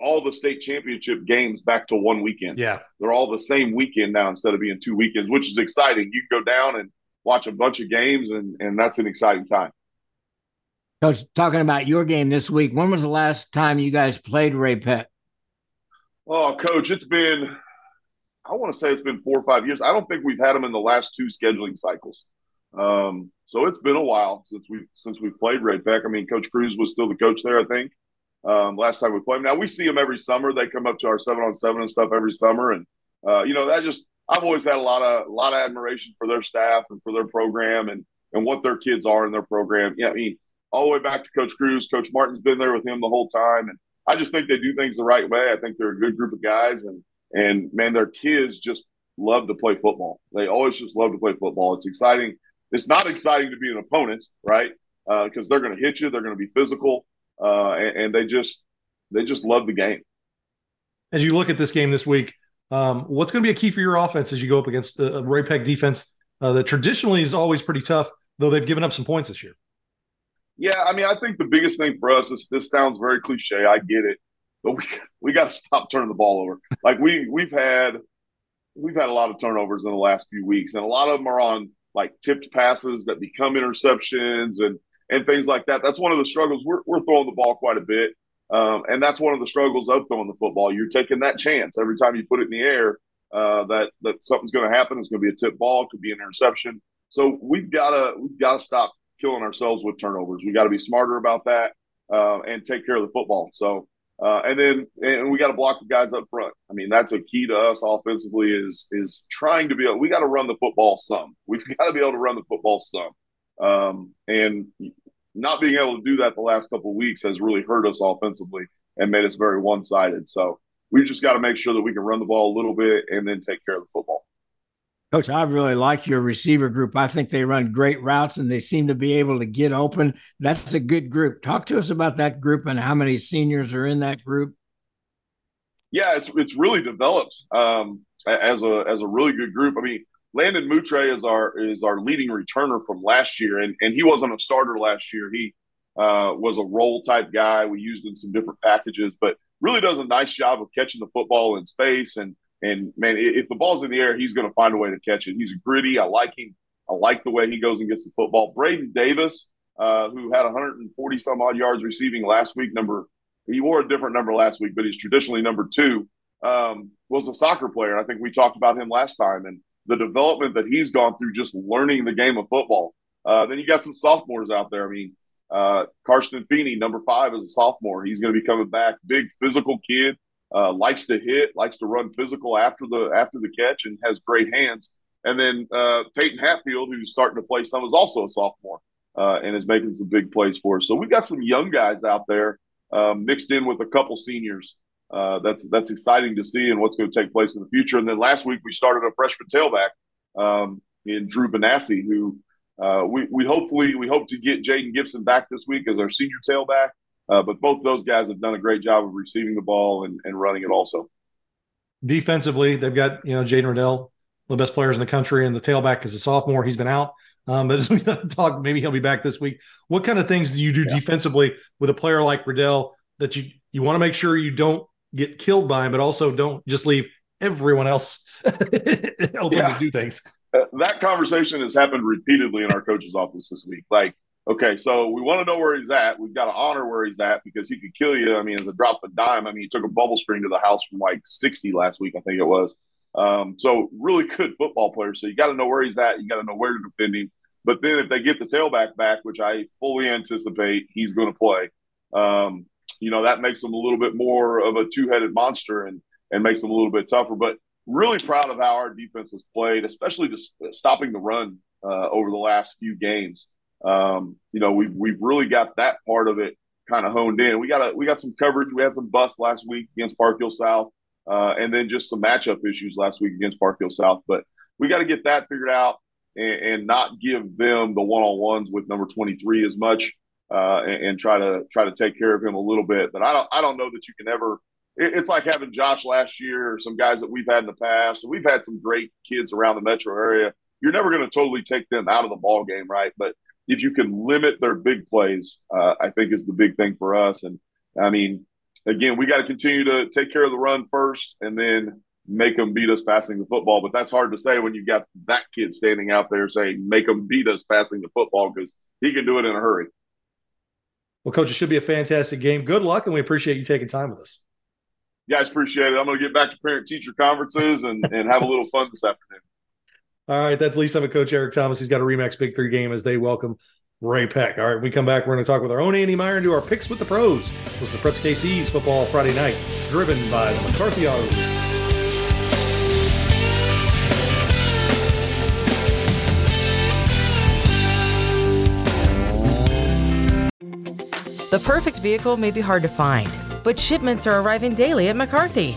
all the state championship games back to one weekend. Yeah. They're all the same weekend now instead of being two weekends, which is exciting. You can go down and watch a bunch of games and and that's an exciting time. Coach, talking about your game this week, when was the last time you guys played Ray-Pec? Oh, coach, it's been I want to say it's been four or five years. I don't think we've had them in the last two scheduling cycles. Um, so it's been a while since we've since we've played Ray-Pec. I mean, Coach Cruz was still the coach there, I think. Um, last time we played. Now we see them every summer. They come up to our seven on seven and stuff every summer, and uh, you know that just I've always had a lot of a lot of admiration for their staff and for their program and and what their kids are in their program. Yeah, I mean, all the way back to Coach Cruz. Coach Martin's been there with him the whole time, and I just think they do things the right way. I think they're a good group of guys, and and man, their kids just love to play football. They always just love to play football. It's exciting it's not exciting to be an opponent, right? Because uh, they're going to hit you, they're going to be physical, uh, and, and, they just they just love the game. As you look at this game this week, um, what's going to be a key for your offense as you go up against the Ray-Pec defense uh, that traditionally is always pretty tough, though they've given up some points this year? Yeah, I mean, I think the biggest thing for us is this sounds very cliche. I get it, but we we got to stop turning the ball over. Like we we've had we've had a lot of turnovers in the last few weeks, and a lot of them are on like tipped passes that become interceptions and and things like that. That's one of the struggles. We're, we're throwing the ball quite a bit. Um, and that's one of the struggles of throwing the football. You're taking that chance every time you put it in the air uh, that that something's going to happen. It's going to be a tip ball, could be an interception. So we've got to we've got to stop killing ourselves with turnovers. We got to be smarter about that uh, and take care of the football. So uh, and then and we got to block the guys up front. I mean, that's a key to us offensively is is trying to be able, we got to run the football some. We've got to be able to run the football some. Um, and not being able to do that the last couple of weeks has really hurt us offensively and made us very one sided. So we've just got to make sure that we can run the ball a little bit and then take care of the football. Coach, I really like your receiver group. I think they run great routes and they seem to be able to get open. That's a good group. Talk to us about that group and how many seniors are in that group. yeah, it's it's really developed um, as a as a really good group. I mean, Landon Moutre is our is our leading returner from last year, and and he wasn't a starter last year. He uh, was a role type guy. We used in some different packages, but really does a nice job of catching the football in space. And and man, if the ball's in the air, he's going to find a way to catch it. He's gritty. I like him. I like the way he goes and gets the football. Braden Davis, uh, who had 140 some odd yards receiving last week, number he wore a different number last week, but he's traditionally number two. Um, was a soccer player. I think we talked about him last time, and the development that he's gone through just learning the game of football. Uh, then you got some sophomores out there. I mean, uh, Karsten Feeney, number five, is a sophomore. He's going to be coming back. Big physical kid, uh, likes to hit, likes to run physical after the after the catch, and has great hands. And then uh, Peyton Hatfield, who's starting to play some, is also a sophomore uh, and is making some big plays for us. So we've got some young guys out there um, mixed in with a couple seniors. Uh, that's that's exciting to see and what's going to take place in the future. And then last week we started a freshman tailback um, in Drew Benassi, who uh, we we hopefully we hope to get Jaden Gibson back this week as our senior tailback. Uh, but both those guys have done a great job of receiving the ball and, and running it also. Defensively, they've got you know Jaden Riddell, the best players in the country, and the tailback is a sophomore. He's been out. Um, but as we talk, maybe he'll be back this week. What kind of things do you do yeah. defensively with a player like Riddell that you you want to make sure you don't get killed by him, but also don't just leave everyone else open yeah. to do things? Uh, that conversation has happened repeatedly in our coach's office this week. Like, okay, so we want to know where he's at. We've got to honor where he's at because he could kill you. I mean, as a drop of a dime. I mean, he took a bubble screen to the house from like 60 last week, I think it was. Um, so really good football player. So you got to know where he's at. You got to know where to defend him. But then if they get the tailback back, which I fully anticipate he's going to play, um, you know that makes him a little bit more of a two-headed monster and and makes him a little bit tougher. But really proud of how our defense has played, especially just stopping the run uh, over the last few games. Um, you know, we've we've really got that part of it kind of honed in. We got a we got some coverage. We had some busts last week against Park Hill South, uh, and then just some matchup issues last week against Park Hill South. But we got to get that figured out and, not give them the one on ones with number twenty three as much, uh, and, and, try to try to take care of him a little bit. But I don't I don't know that you can ever. It, it's like having Josh last year or some guys that we've had in the past. And we've had some great kids around the metro area. You're never going to totally take them out of the ball game, right? But if you can limit their big plays, uh, I think is the big thing for us. And I mean, again, we got to continue to take care of the run first, and then make them beat us passing the football. But that's hard to say when you've got that kid standing out there saying, make them beat us passing the football because he can do it in a hurry. Well, coach, it should be a fantastic game. Good luck, and we appreciate you taking time with us. Guys, appreciate it. I'm going to get back to parent teacher conferences and, and have a little fun this afternoon. All right, that's Lee Summit coach Eric Thomas. He's got a Remax Big Three game as they welcome Ray-Pec. All right, we come back, we're going to talk with our own Andy Meyer and do our picks with the pros. Is the Preps KC's football Friday night, driven by the McCarthy Auto The perfect vehicle may be hard to find, but shipments are arriving daily at McCarthy.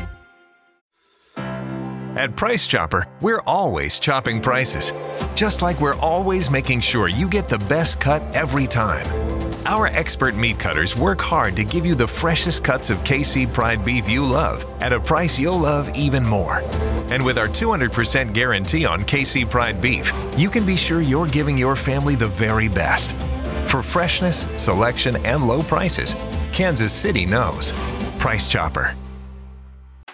At Price Chopper, we're always chopping prices, just like we're always making sure you get the best cut every time. Our expert meat cutters work hard to give you the freshest cuts of KC Pride beef you love at a price you'll love even more. And with our 200% guarantee on KC Pride beef, you can be sure you're giving your family the very best. For freshness, selection, and low prices, Kansas City knows. Price Chopper.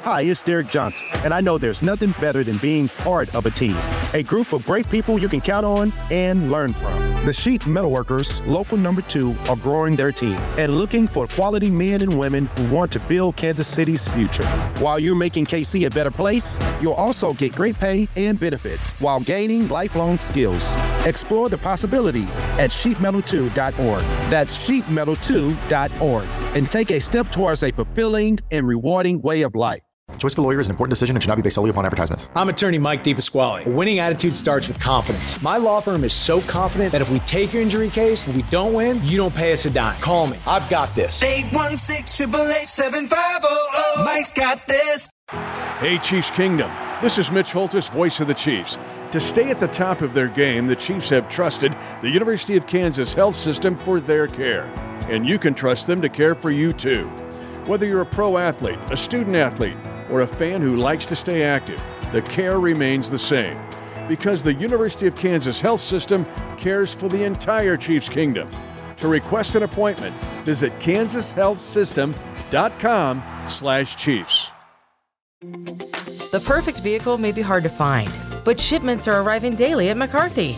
Hi, it's Derek Johnson, and I know there's nothing better than being part of a team. A group of great people you can count on and learn from. The Sheet Metalworkers, local number two, are growing their team and looking for quality men and women who want to build Kansas City's future. While you're making KC a better place, you'll also get great pay and benefits while gaining lifelong skills. Explore the possibilities at sheetmetal2.org. That's sheetmetal2.org and take a step towards a fulfilling and rewarding way of life. The choice of a lawyer is an important decision and should not be based solely upon advertisements. I'm attorney Mike DePasquale. A winning attitude starts with confidence. My law firm is so confident that if we take your injury case and we don't win, you don't pay us a dime. Call me. I've got this. 816 888 Mike's got this. Hey, Chiefs Kingdom. This is Mitch Holthus, voice of the Chiefs. To stay at the top of their game, the Chiefs have trusted the University of Kansas Health System for their care. And you can trust them to care for you too. Whether you're a pro athlete, a student athlete, or a fan who likes to stay active, the care remains the same. Because the University of Kansas Health System cares for the entire Chiefs Kingdom. To request an appointment, visit kansashealthsystem.com slash chiefs. The perfect vehicle may be hard to find, but shipments are arriving daily at McCarthy.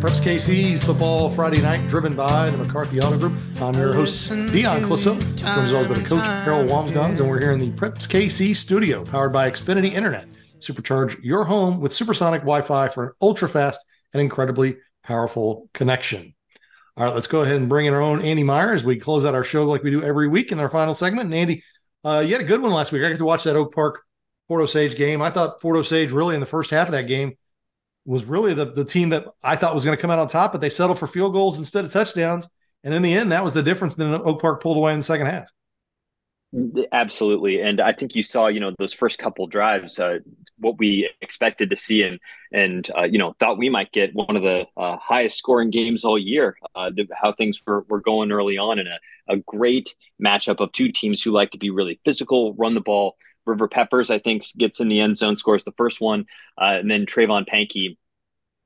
Preps KC's Football Friday Night, driven by the McCarthy Auto Group. I'm your host, Dion Clisso. As always by the coach, Harold Wamsgons, and we're here in the Preps KC studio, powered by Xfinity Internet. Supercharge your home with supersonic Wi-Fi for an ultra-fast and incredibly powerful connection. All right, let's go ahead and bring in our own Andy Meyer as we close out our show like we do every week in our final segment. And Andy, uh, you had a good one last week. I got to watch that Oak Park Fort Osage game. I thought Fort Osage really in the first half of that game was really the, the team that I thought was going to come out on top, but they settled for field goals instead of touchdowns. And in the end, that was the difference. Then Oak Park pulled away in the second half. Absolutely, and I think you saw, you know, those first couple drives, uh, what we expected to see, and and uh, you know thought we might get one of the uh, highest scoring games all year. Uh, how things were, were going early on, and a, a great matchup of two teams who like to be really physical, run the ball. River Peppers, I think, gets in the end zone, scores the first one, uh, and then Trayvon Pankey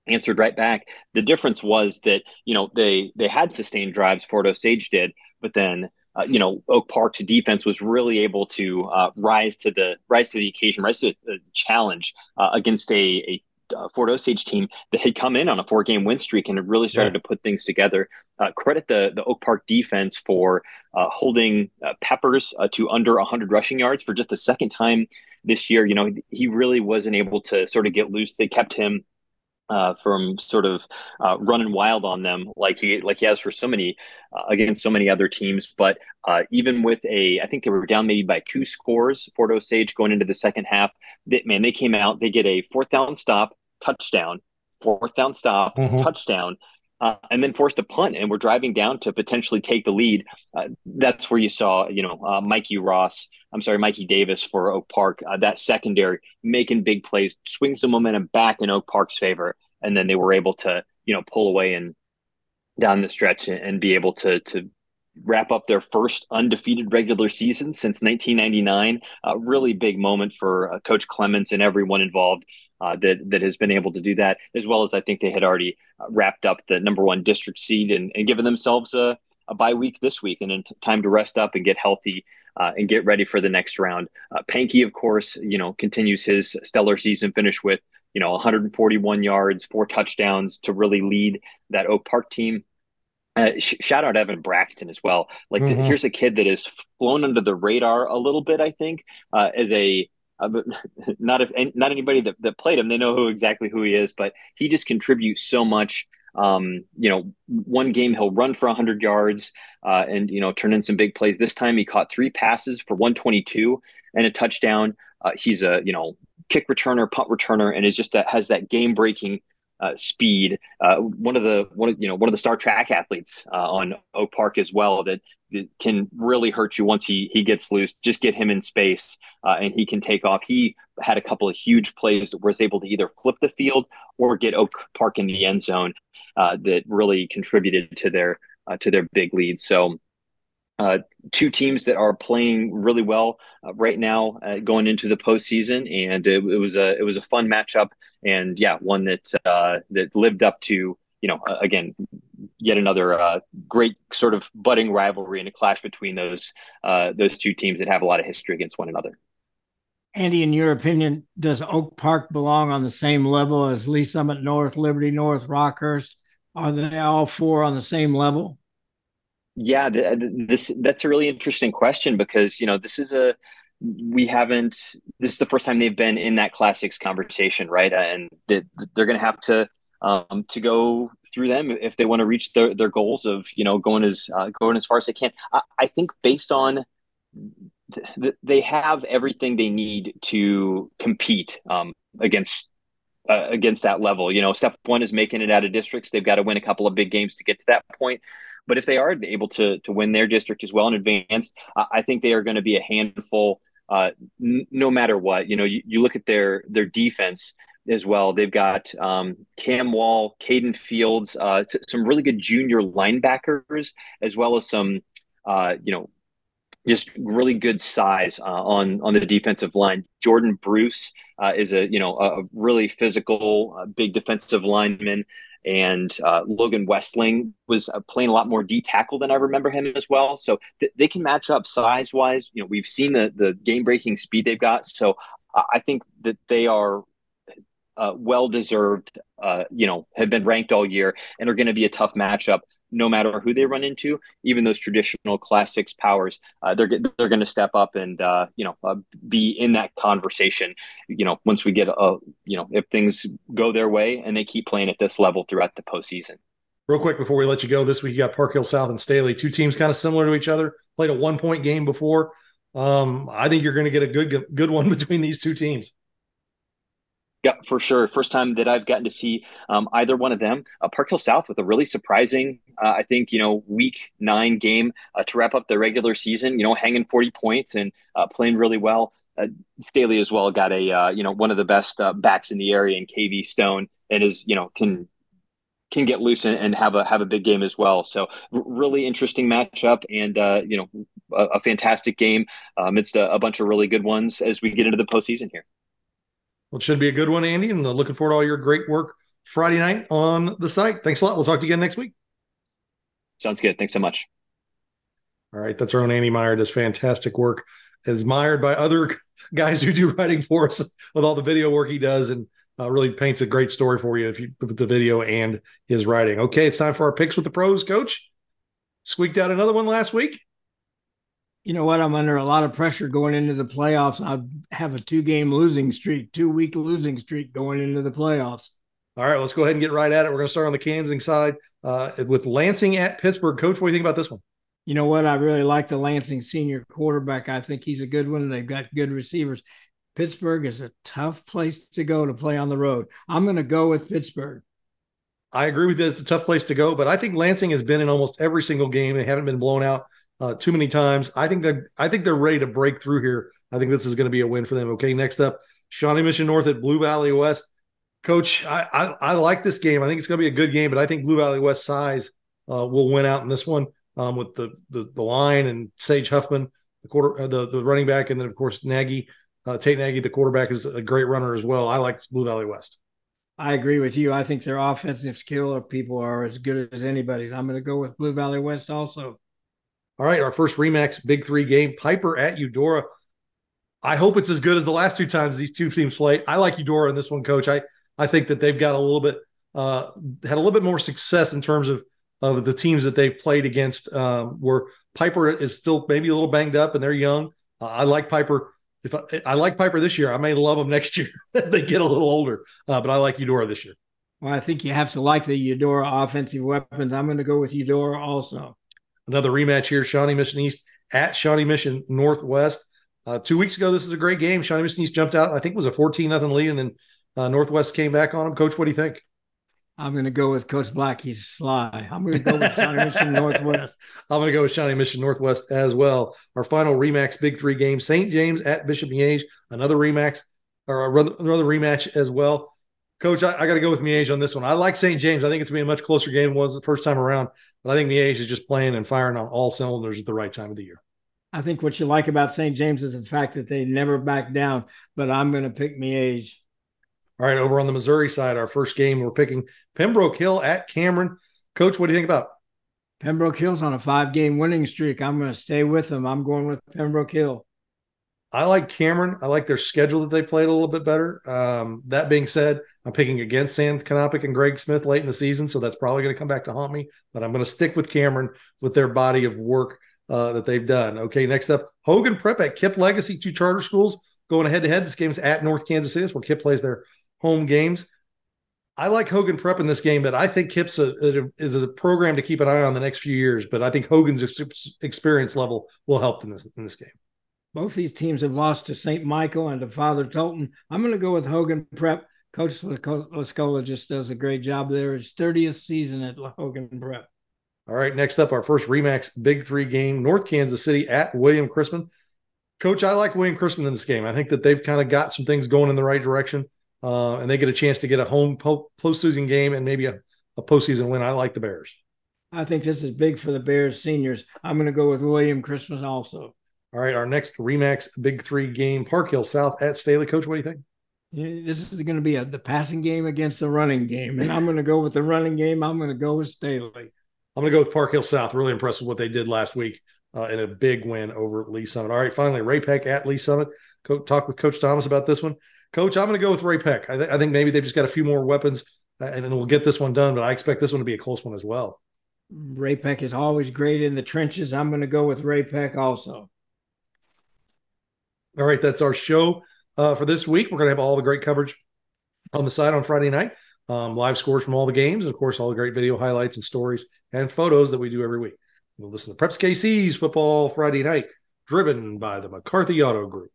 answered right back. The difference was that you know they they had sustained drives, Fort Osage did, but then uh, you know Oak Park's defense was really able to uh, rise to the rise to the occasion, rise to the challenge uh, against a, a uh, Fort Osage team that had come in on a four game win streak and had really started yeah. to put things together. Uh, credit the the Oak Park defense for uh, holding Peppers to under 100 rushing yards for just the second time this year. You know he really wasn't able to sort of get loose. They kept him uh, from sort of uh, running wild on them like he like he has for so many uh, against so many other teams. But uh, even with a, I think they were down maybe by two scores. Fort Osage going into the second half. They, man, they came out. They get a fourth down stop, touchdown, fourth down stop, mm-hmm. touchdown. Uh, and then forced a punt, and we're driving down to potentially take the lead. Uh, that's where you saw, you know, Mikey Ross. I'm sorry, Mikey Davis for Oak Park. that secondary making big plays, swings the momentum back in Oak Park's favor and then they were able to you know pull away and down the stretch and, be able to to wrap up their first undefeated regular season since 1999. A really big moment for uh, Coach Clements and everyone involved uh, that that has been able to do that, as well as I think they had already uh, wrapped up the number one district seed and, and given themselves a, a bye week this week and then time to rest up and get healthy. Uh, and get ready for the next round. Uh, Pankey, of course, you know, continues his stellar season finish with you know 141 yards, four touchdowns to really lead that Oak Park team. Uh, sh- shout out Evan Braxton as well. Like mm-hmm. the, here's a kid that has flown under the radar a little bit. I think uh, as a uh, not if not anybody that, that played him, they know who exactly who he is, but he just contributes so much. Um, you know, one game he'll run for 100 yards uh, and you know turn in some big plays. This time he caught three passes for 122 and a touchdown. Uh, he's a you know kick returner, punt returner, and is just that has that game breaking uh, speed. Uh, one of the one of you know one of the star track athletes uh, on Oak Park as well that, can really hurt you once he he gets loose. Just get him in space uh, and he can take off. He had a couple of huge plays that was able to either flip the field or get Oak Park in the end zone uh, that really contributed to their uh, to their big lead. So uh, two teams that are playing really well uh, right now uh, going into the postseason, and it, it, was a it was a fun matchup, and yeah, one that uh, that lived up to you know again yet another uh, great sort of budding rivalry and a clash between those uh, those two teams that have a lot of history against one another. Andy, in your opinion, does Oak Park belong on the same level as Lee Summit North, Liberty North, Rockhurst? Are they all four on the same level? Yeah, this that's a really interesting question because you know this is a we haven't this is the first time they've been in that classics conversation, right? And they, they're going to have to um, to go through them if they want to reach their, their goals of you know going as uh, going as far as they can. I, I think based on th- they have everything they need to compete um, against uh, against that level. You know, step one is making it out of districts. They've got to win a couple of big games to get to that point. But if they are able to to win their district as well in advance, I think they are going to be a handful. Uh, n- no matter what, you know, you, you look at their their defense as well. They've got um, Cam Wall, Caden Fields, uh, some really good junior linebackers, as well as some, uh, you know, just really good size uh, on on the defensive line. Jordan Bruce uh, is a you know a really physical, uh, big defensive lineman, and uh, Logan Westling was playing a lot more D tackle than I remember him as well. So th- they can match up size wise. You know, we've seen the the game breaking speed they've got. So I think that they are. Uh, well deserved, you know, have been ranked all year and are going to be a tough matchup no matter who they run into, even those traditional class six powers, uh, they're they're going to step up and uh, you know uh, be in that conversation. You know, once we get a you know if things go their way and they keep playing at this level throughout the postseason. Real quick before we let you go, this week you got Park Hill South and Staley, two teams kind of similar to each other. Played a one point game before. Um, I think you're going to get a good good one between these two teams. Yeah, for sure. First time that I've gotten to see um, either one of them. Uh, Park Hill South with a really surprising, uh, I think, you know, week nine game uh, to wrap up the regular season, you know, hanging 40 points and uh, playing really well. Uh, Staley as well got a, uh, you know, one of the best backs in the area in KV Stone and is, you know, can can get loose and, and have a have a big game as well. So really interesting matchup and uh, you know a, a fantastic game amidst a, a bunch of really good ones as we get into the postseason here. Well, it should be a good one, Andy, and looking forward to all your great work Friday night on the site. Thanks a lot. We'll talk to you again next week. Sounds good. Thanks so much. All right. That's our own Andy Meyer does fantastic work, is mired by other guys who do writing for us with all the video work he does and uh, really paints a great story for you if you put the video and his writing. Okay. It's time for our picks with the pros, coach. Squeaked out another one last week you know what? I'm under a lot of pressure going into the playoffs. I have a two game losing streak, two week losing streak going into the playoffs. All right, let's go ahead and get right at it. We're going to start on the Kansas side uh, with Lansing at Pittsburgh. Coach, what do you think about this one? You know what? I really like the Lansing senior quarterback. I think he's a good one. They've got good receivers. Pittsburgh is a tough place to go to play on the road. I'm going to go with Pittsburgh. I agree with you. It's a tough place to go, but I think Lansing has been in almost every single game. They haven't been blown out uh, too many times. I think they're I think they're ready to break through here. I think this is going to be a win for them. Okay, next up, Shawnee Mission North at Blue Valley West. Coach, I, I, I like this game. I think it's going to be a good game, but I think Blue Valley West size uh, will win out in this one um, with the, the the line and Sage Huffman, the quarter uh, the the running back, and then of course Nagy, uh, Tate Nagy, the quarterback is a great runner as well. I like Blue Valley West. I agree with you. I think their offensive skill people are as good as anybody's. I'm going to go with Blue Valley West also. All right, our first Remax Big Three game, Piper at Eudora. I hope it's as good as the last two times these two teams played. I like Eudora in this one, Coach. I I think that they've got a little bit uh, had a little bit more success in terms of of the teams that they've played against. Um, where Piper is still maybe a little banged up and they're young. Uh, I like Piper. If I, I, like Piper this year, I may love them next year as they get a little older. Uh, but I like Eudora this year. Well, I think you have to like the Eudora offensive weapons. I'm going to go with Eudora also another rematch here. Shawnee Mission East at Shawnee Mission Northwest. Uh, two weeks ago, this is a great game. Shawnee Mission East jumped out. I think it was a 14 nothing lead, and then uh, Northwest came back on them. Coach, what do you think? I'm going to go with Coach Black. He's sly. I'm going to go with Shawnee Mission Northwest. I'm going to go with Shawnee Mission Northwest as well. Our final Remax Big Three game: St. James at Bishop Miege. Another Remax or another rematch as well. Coach, I, I got to go with Miege on this one. I like St. James. I think it's going to be a much closer game than it was the first time around. But I think Miege is just playing and firing on all cylinders at the right time of the year. I think what you like about St. James is the fact that they never back down. But I'm going to pick Miege. All right, over on the Missouri side, our first game, we're picking Pembroke Hill at Cameron. Coach, what do you think about? Pembroke Hill's on a five-game winning streak. I'm going to stay with them. I'm going with Pembroke Hill. I like Cameron. I like their schedule that they played a little bit better. Um, that being said, I'm picking against Sam Kanopic and Greg Smith late in the season, so that's probably going to come back to haunt me. But I'm going to stick with Cameron with their body of work uh, that they've done. Okay, next up, Hogan Prep at KIPP Legacy, two charter schools going head to head. This game's at North Kansas City. Where KIPP plays their home games. I like Hogan Prep in this game, but I think KIPP's a, a, is a program to keep an eye on the next few years. But I think Hogan's experience level will help in this in this game. Both these teams have lost to St. Michael and to Father Tolton. I'm going to go with Hogan Prep. Coach Lascola just does a great job there. His 30th season at Hogan Prep. All right, next up, our first Remax Big Three game, North Kansas City at William Chrisman. Coach, I like William Chrisman in this game. I think that they've kind of got some things going in the right direction, uh, and they get a chance to get a home po- postseason game and maybe a, a postseason win. I like the Bears. I think this is big for the Bears seniors. I'm going to go with William Chrisman also. All right, our next Remax Big Three game, Park Hill South at Staley. Coach, what do you think? This is going to be a, the passing game against the running game, and I'm going to go with the running game. I'm going to go with Staley. I'm going to go with Park Hill South. Really impressed with what they did last week uh, in a big win over Lee Summit. All right, finally, Ray-Pec at Lee Summit. Co- talk with Coach Thomas about this one. Coach, I'm going to go with Ray-Pec. I, th- I think maybe they've just got a few more weapons, uh, and we'll get this one done. But I expect this one to be a close one as well. Ray-Pec is always great in the trenches. I'm going to go with Ray-Pec also. All right, that's our show uh, for this week. We're going to have all the great coverage on the site on Friday night, um, live scores from all the games, and of course, all the great video highlights and stories and photos that we do every week. We'll listen to Preps KC's Football Friday Night, driven by the McCarthy Auto Group.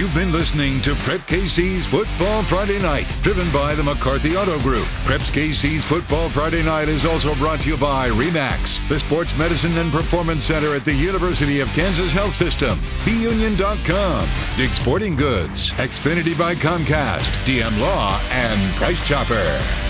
You've been listening to Prep KC's Football Friday Night, driven by the McCarthy Auto Group. Preps KC's Football Friday Night is also brought to you by REMAX, the Sports Medicine and Performance Center at the University of Kansas Health System, BUnion.com, Dig Sporting Goods, Xfinity by Comcast, DM Law, and Price Chopper.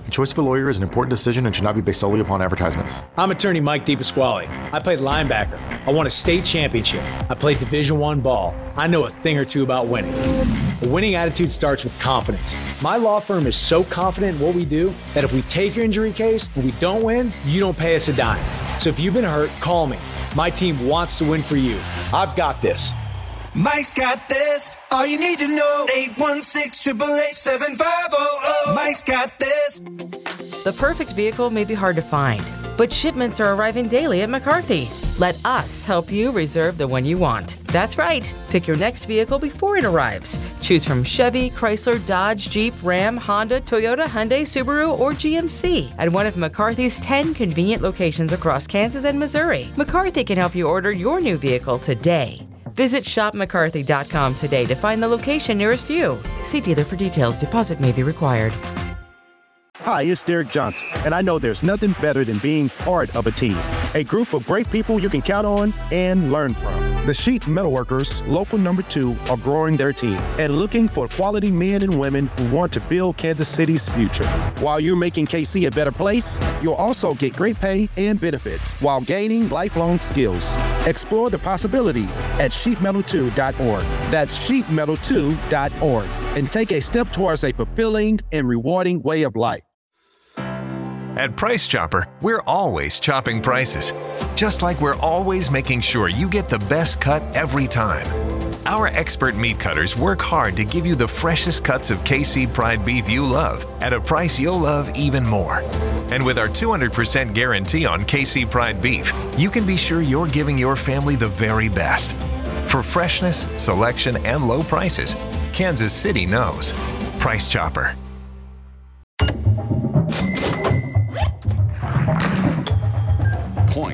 The choice of a lawyer is an important decision and should not be based solely upon advertisements. I'm attorney Mike DePasquale. I played linebacker. I won a state championship. I played Division One ball. I know a thing or two about winning. A winning attitude starts with confidence. My law firm is so confident in what we do that if we take your injury case and we don't win, you don't pay us a dime. So if you've been hurt, call me. My team wants to win for you. I've got this. Mike's got this. All you need to know. 816 888 Mike's got this. The perfect vehicle may be hard to find, but shipments are arriving daily at McCarthy. Let us help you reserve the one you want. That's right. Pick your next vehicle before it arrives. Choose from Chevy, Chrysler, Dodge, Jeep, Ram, Honda, Toyota, Hyundai, Subaru, or GMC at one of McCarthy's 10 convenient locations across Kansas and Missouri. McCarthy can help you order your new vehicle today. Visit shopmccarthy.com today to find the location nearest you. See dealer for details. Deposit may be required. Hi, it's Derek Johnson, and I know there's nothing better than being part of a team. A group of great people you can count on and learn from. The Sheet Metalworkers, local number two, are growing their team and looking for quality men and women who want to build Kansas City's future. While you're making KC a better place, you'll also get great pay and benefits while gaining lifelong skills. Explore the possibilities at sheetmetal2.org. That's sheetmetal2.org and take a step towards a fulfilling and rewarding way of life. At Price Chopper, we're always chopping prices, just like we're always making sure you get the best cut every time. Our expert meat cutters work hard to give you the freshest cuts of KC Pride beef you love at a price you'll love even more. And with our 200% guarantee on KC Pride beef, you can be sure you're giving your family the very best. For freshness, selection, and low prices, Kansas City knows. Price Chopper.